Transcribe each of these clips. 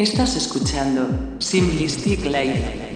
Estás escuchando Simplistic Live.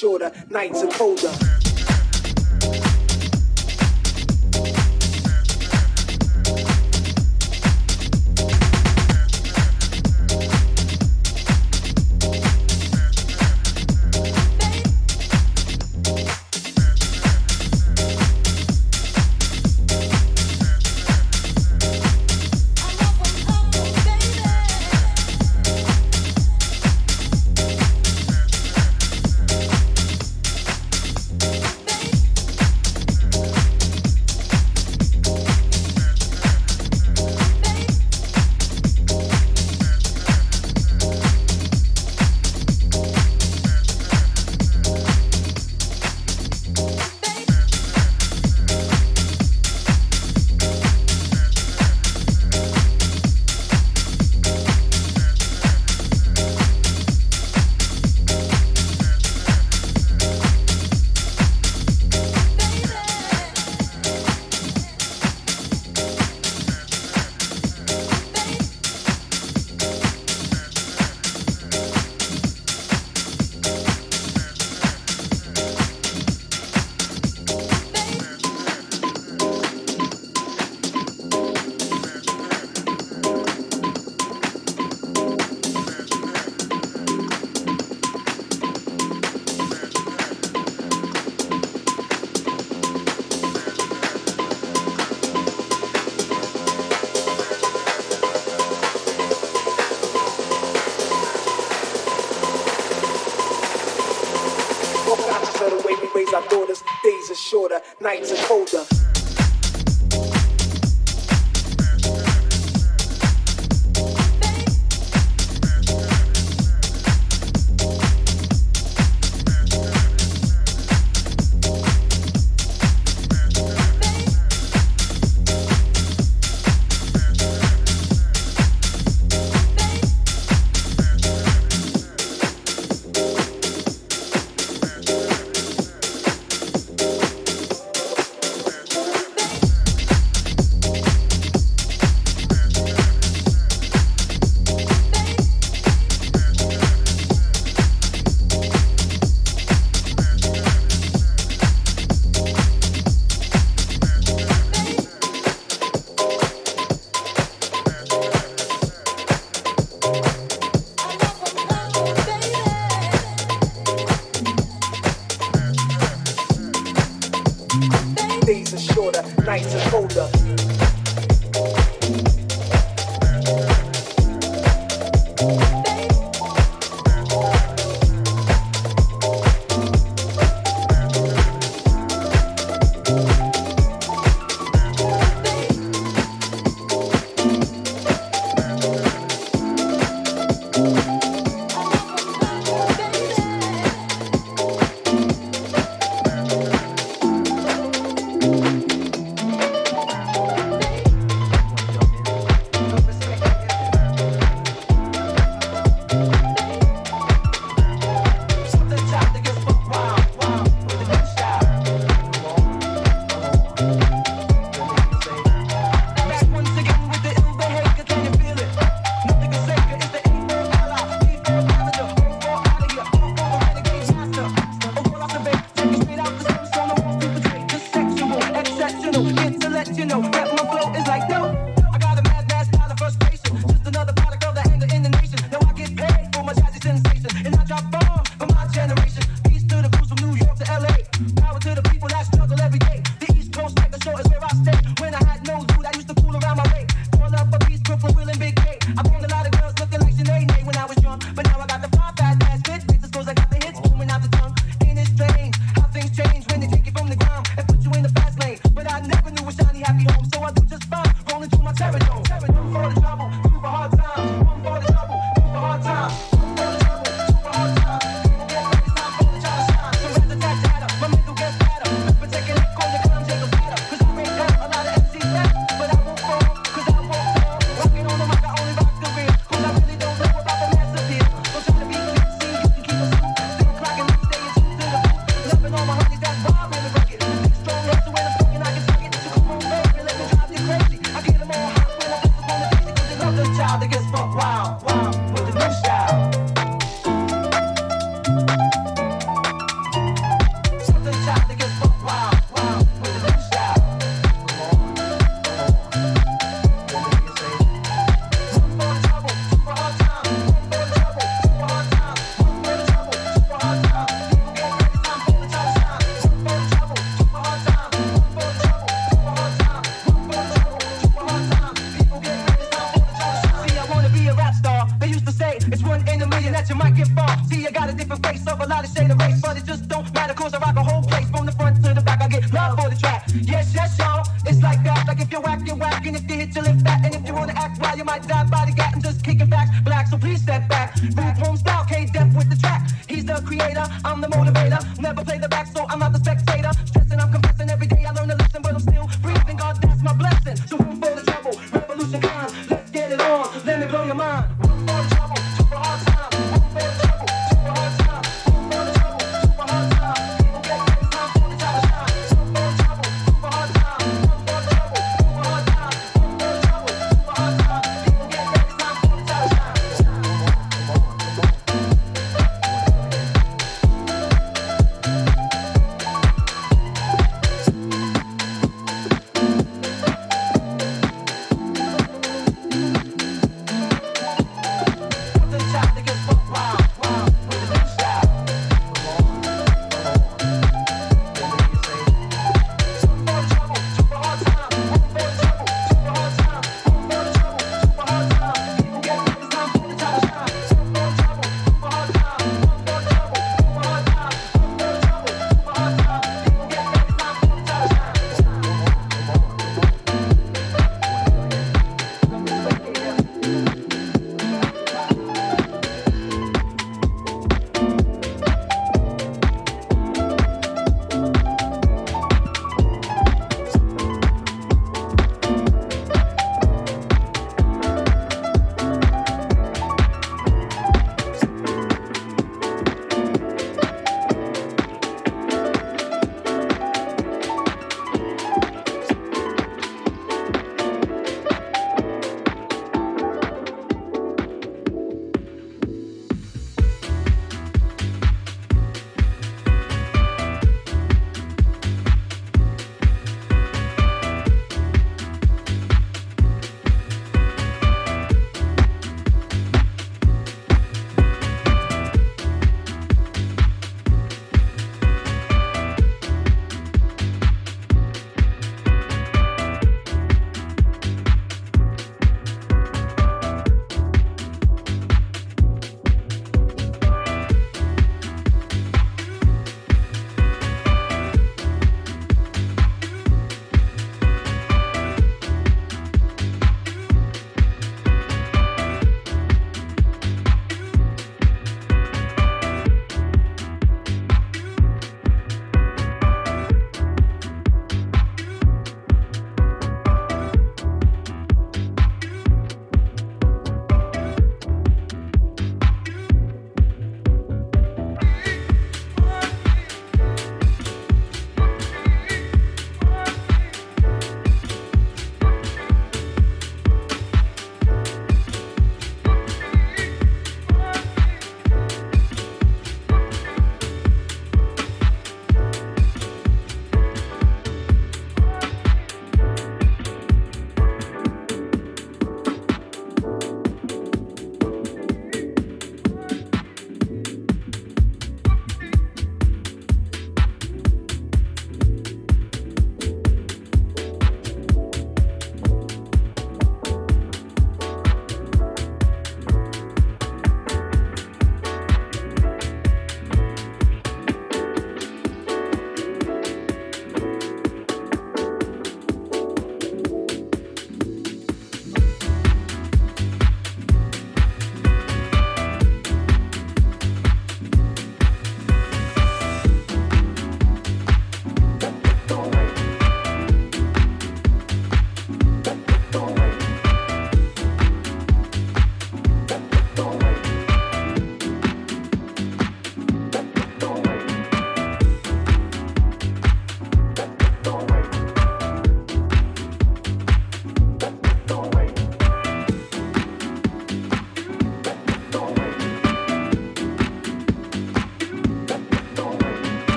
Shorter, nights are colder. Nights are colder.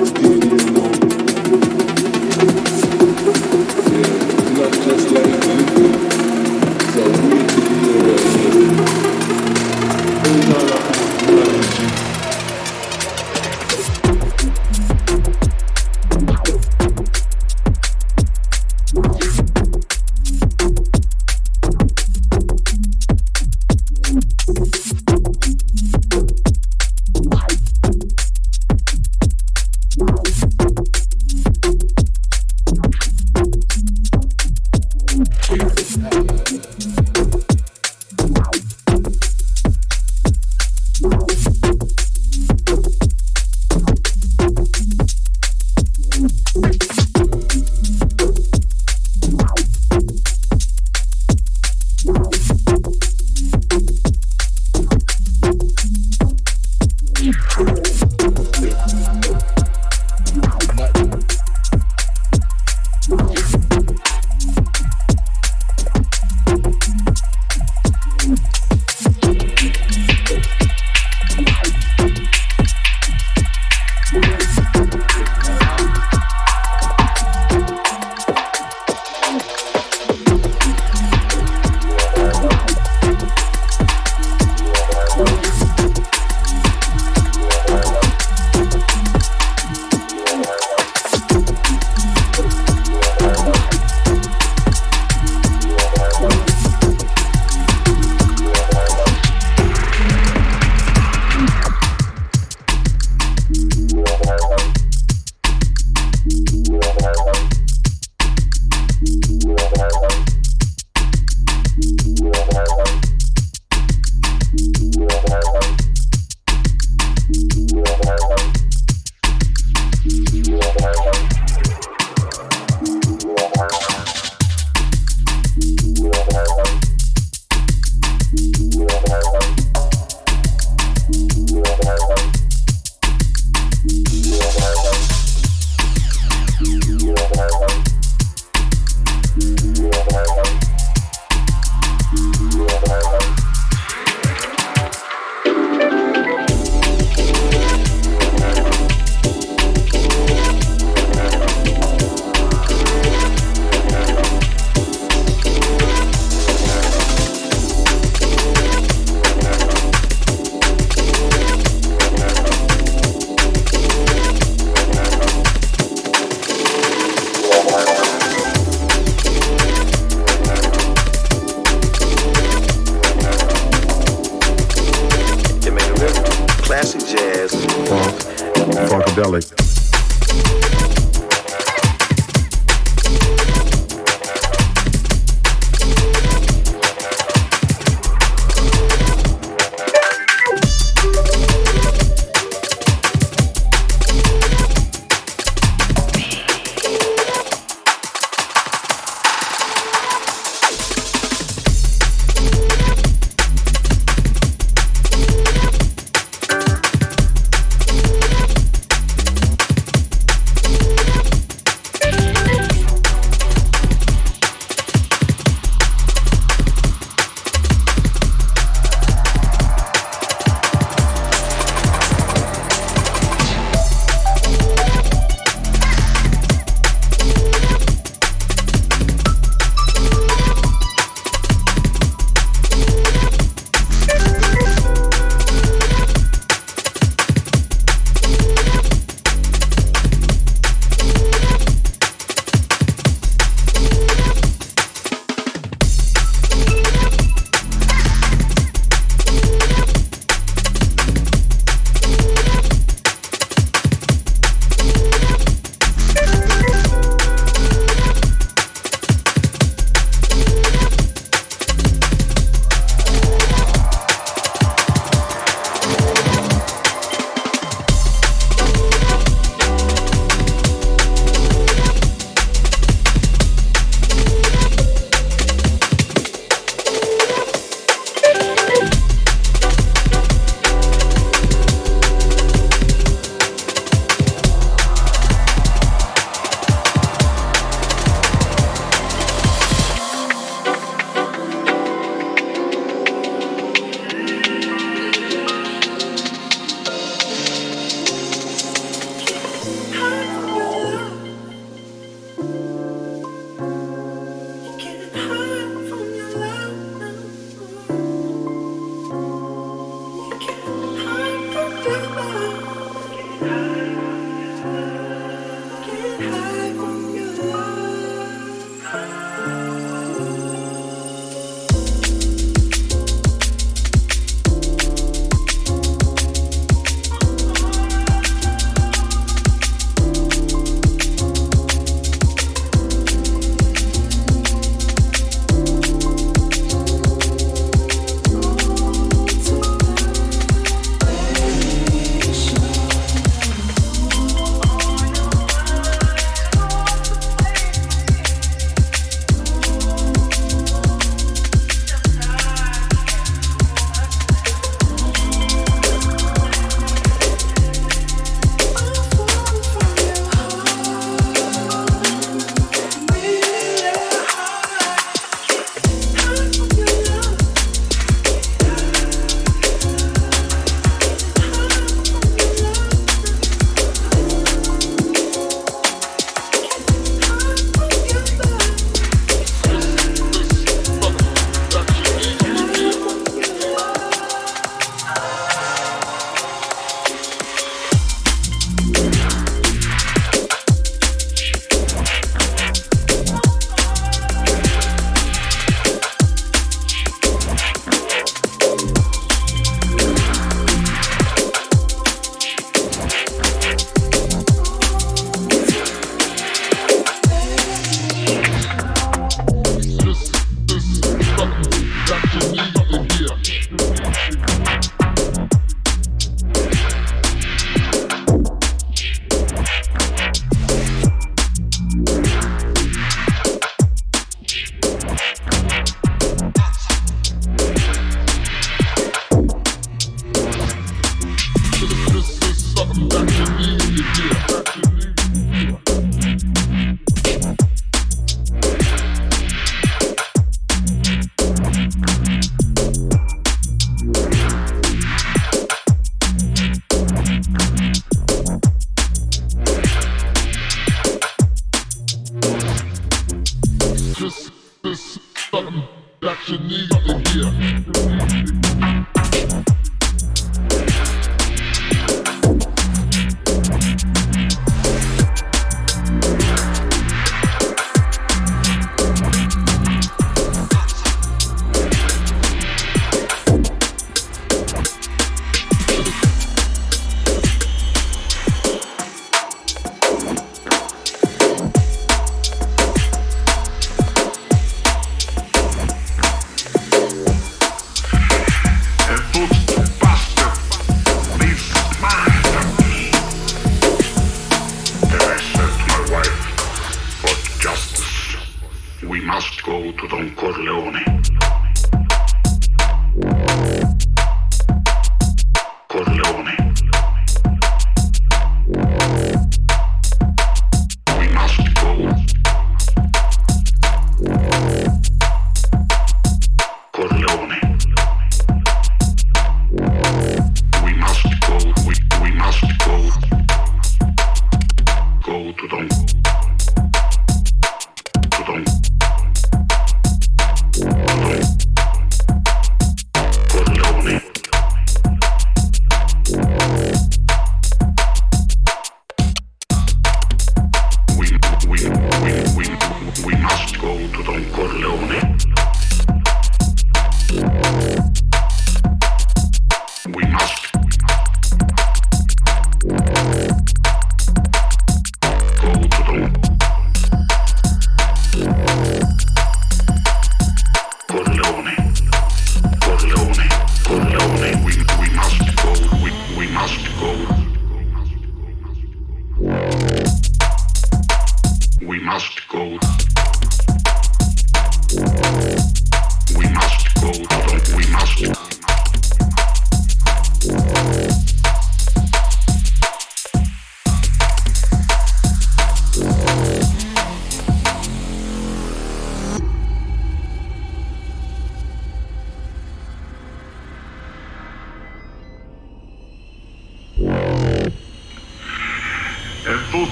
Did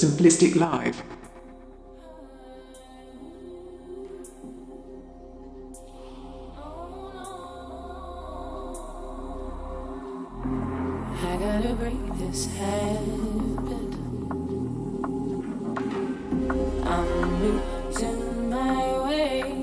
Simplistic Live. I gotta break this habit. I'm losing my way.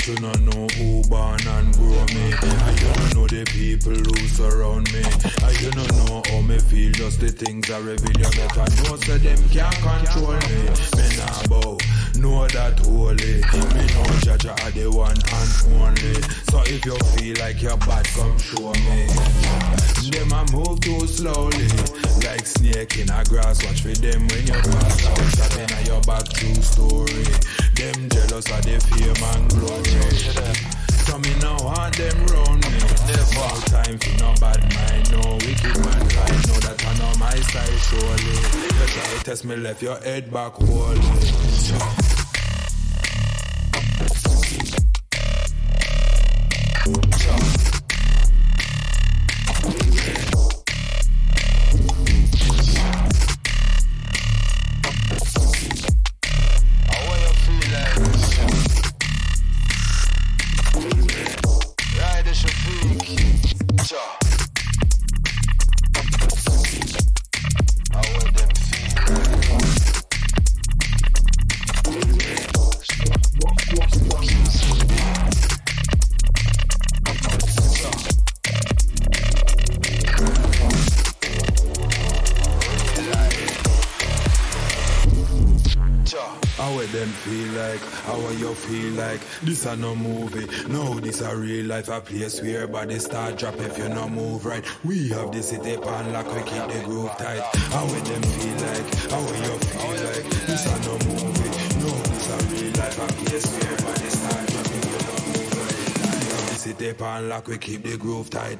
But you don't know who born and grow me. You don't know the people who surround me. I don't know how me feel, just the things I reveal. You better know so them can't control me. Me nah bow, know that holy. Me know Jah Jah are the one and only. So if you feel like you're bad, come show me. Them a move too slowly, like snake in a grass. Watch for them when you pass out. Shot in a your back, true story. Them jealous of the fame and glory. So me now want them round me. Never No time for no bad mind, no wicked man. I know that I know my style surely. You try to test me, left your head back wholly. This a no movie. No, this a real life. A place where body start drop if you no move right. We have the city pan lock, we keep the groove tight. How we them feel like? How we you feel like? This a no movie. No, this a real life. A place where body start drop if you no move right. We have the city pan lock, we keep the groove tight.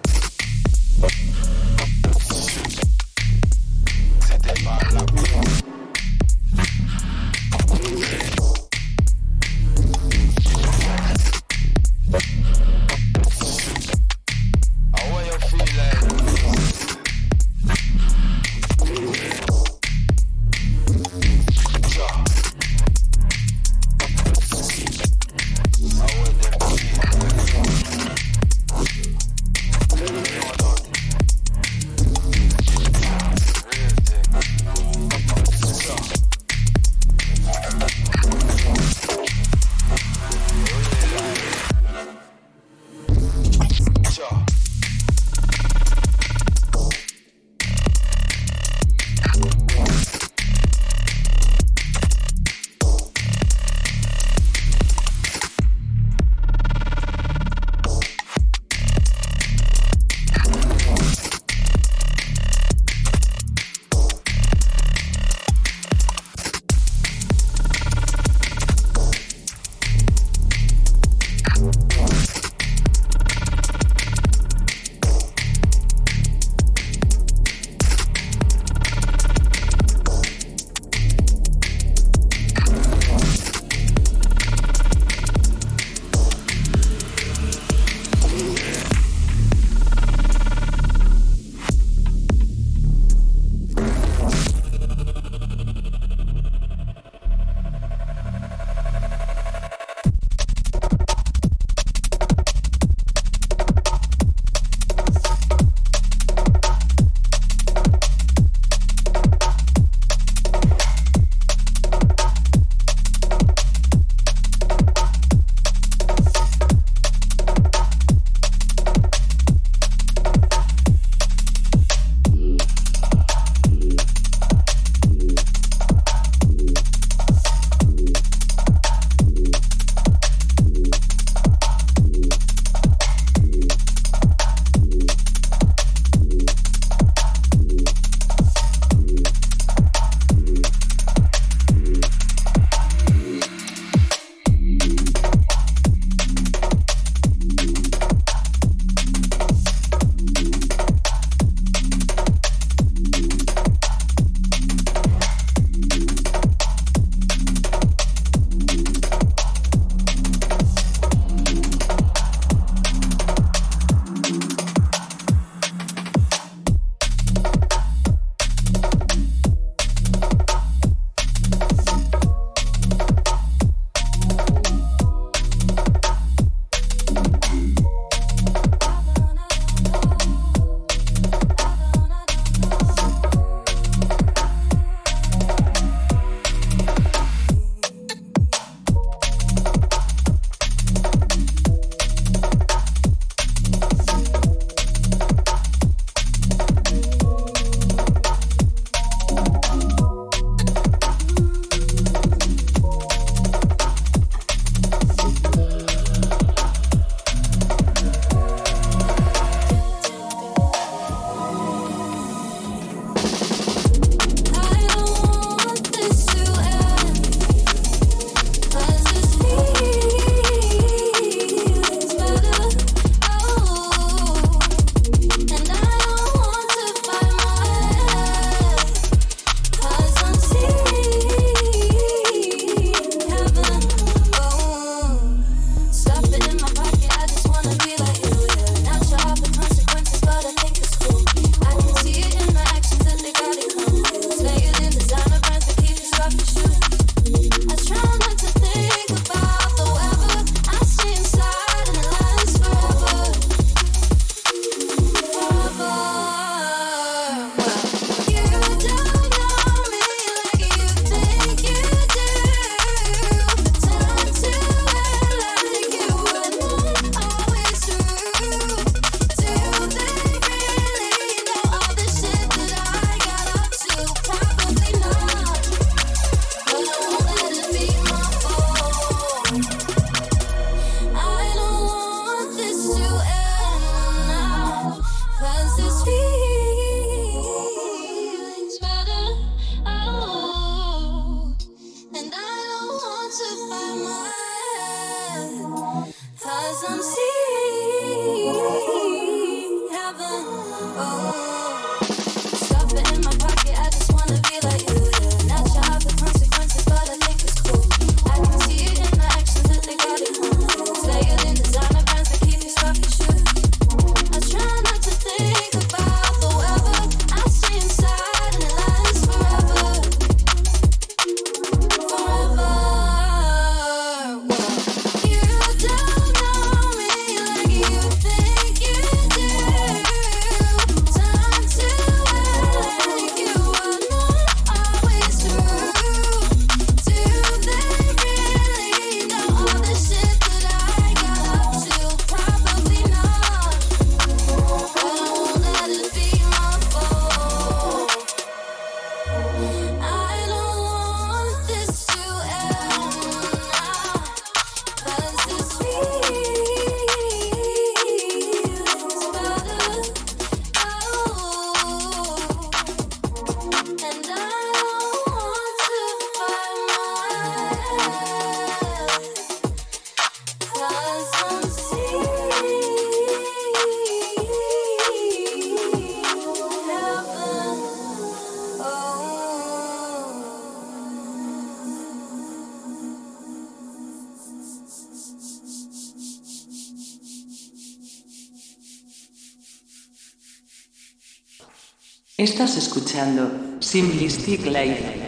Estás escuchando Simplistic Life.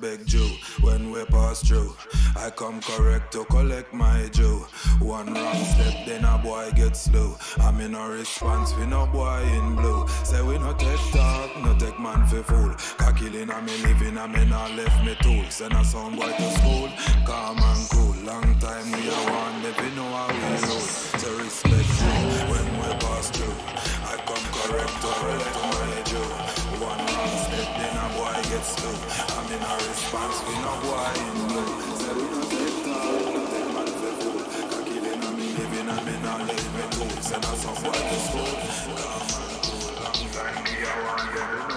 Beg Joe, when we pass through, I come correct to collect my Joe. One wrong step, then a boy get slow. I'm in a response, we no boy in blue. Say we no take talk, no take man for fool. Cocky killing, I'm living, I'm in a left me tools. Send a sound boy to school, calm and cool. Long time we are one, you know how we roll. You when we pass through. I come correct to my Joe. One wrong step, then a boy get slow. I'm in a response, we no boy in blue. Say we no take talk, no. Cocky killing, I'm living, I'm in a left me tools. Send a sound boy to school, and cool. Long time we are one, if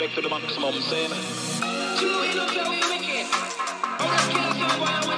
back to the maximum, saying, Two in a we wicked. Oh, I can't tell why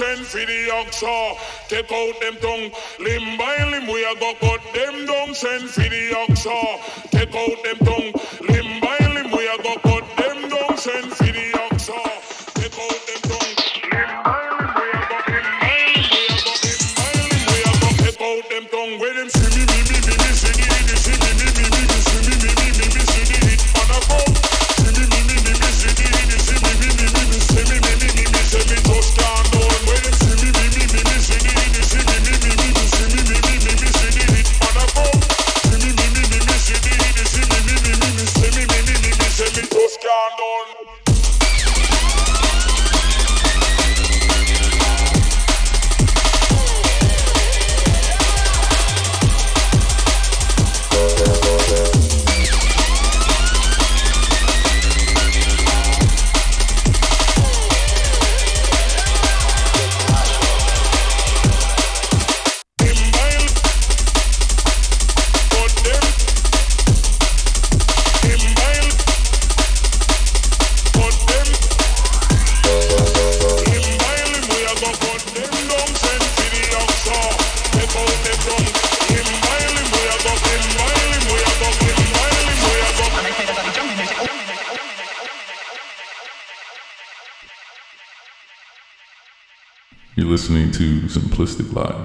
send for the oxa. Take out them tongue, limb by limb, we a go cut them down. Send for the oxa. Take out them tongue. Simplistic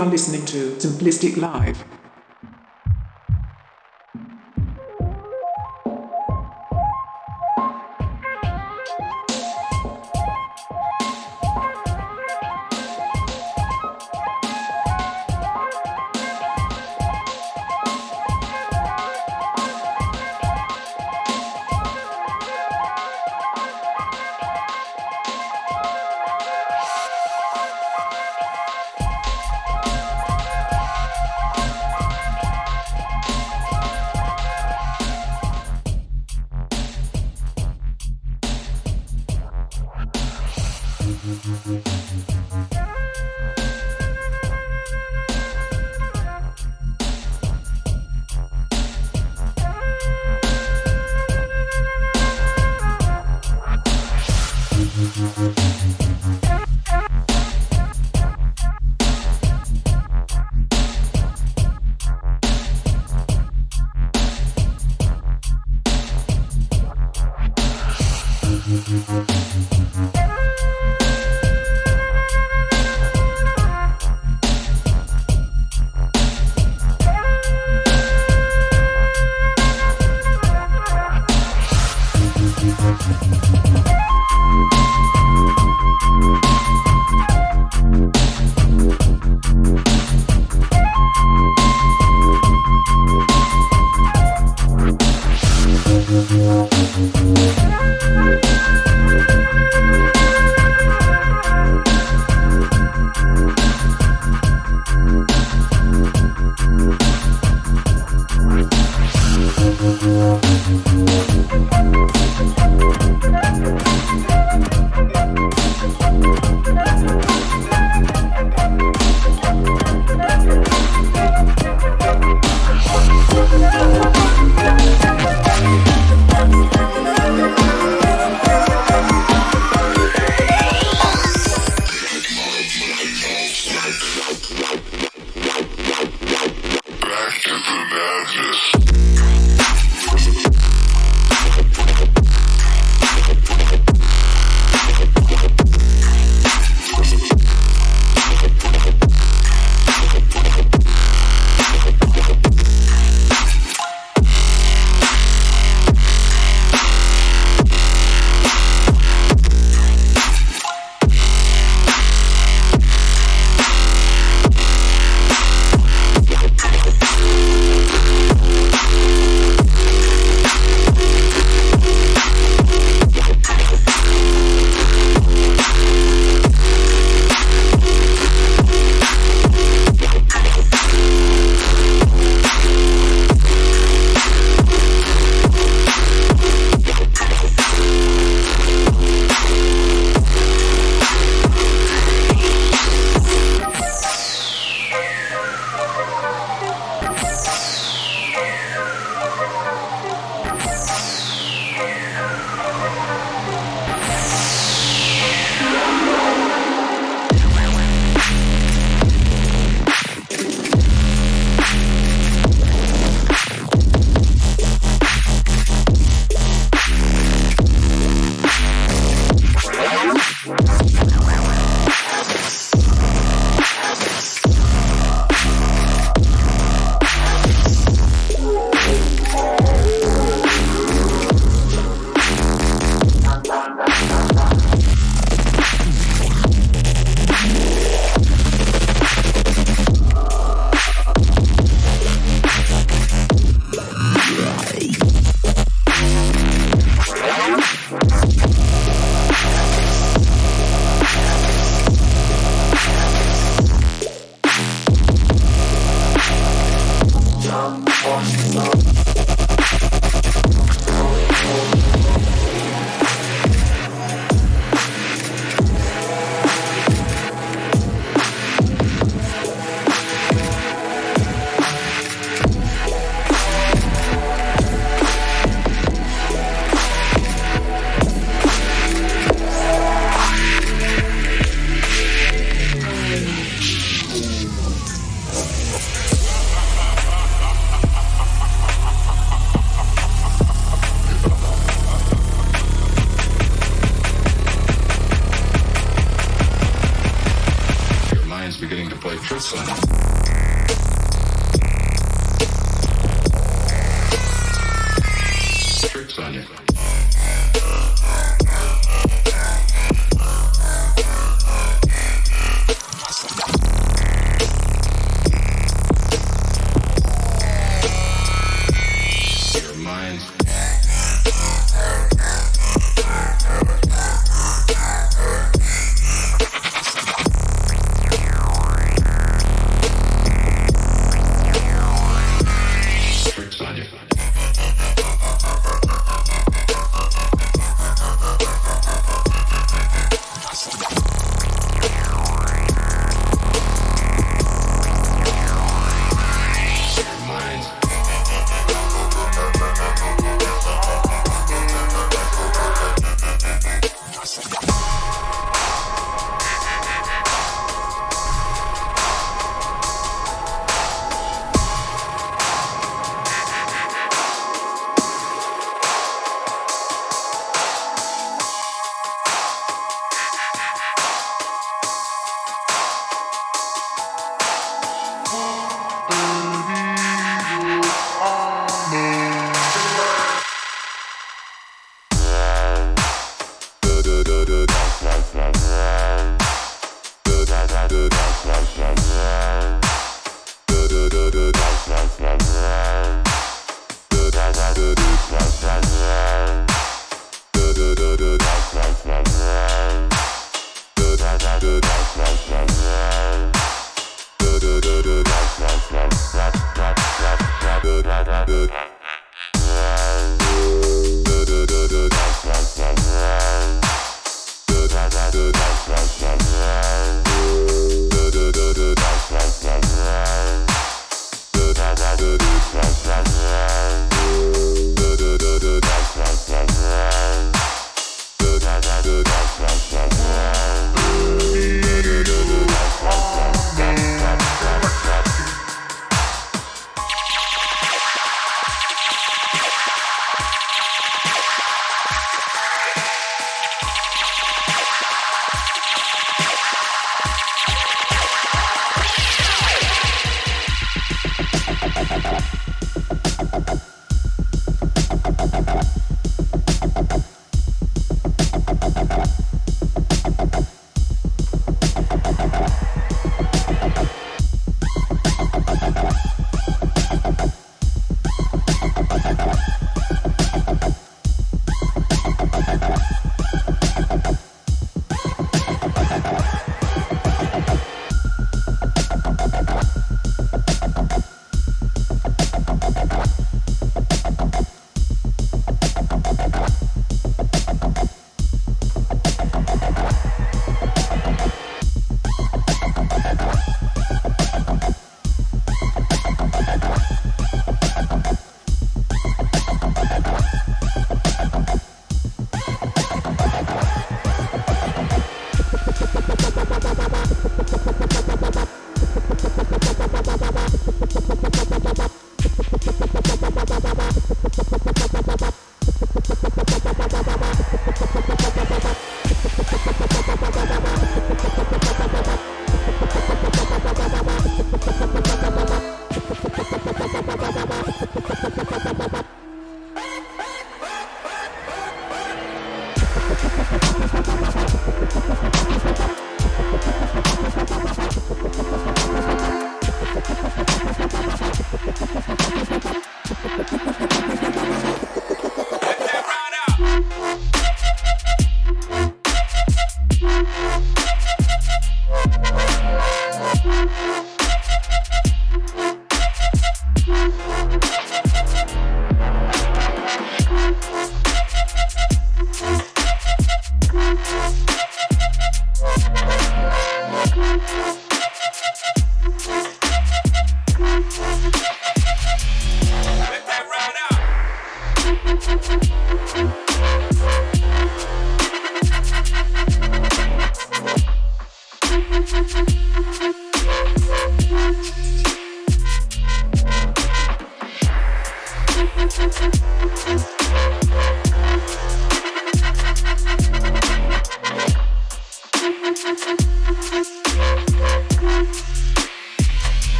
Are listening to Simplistic Live.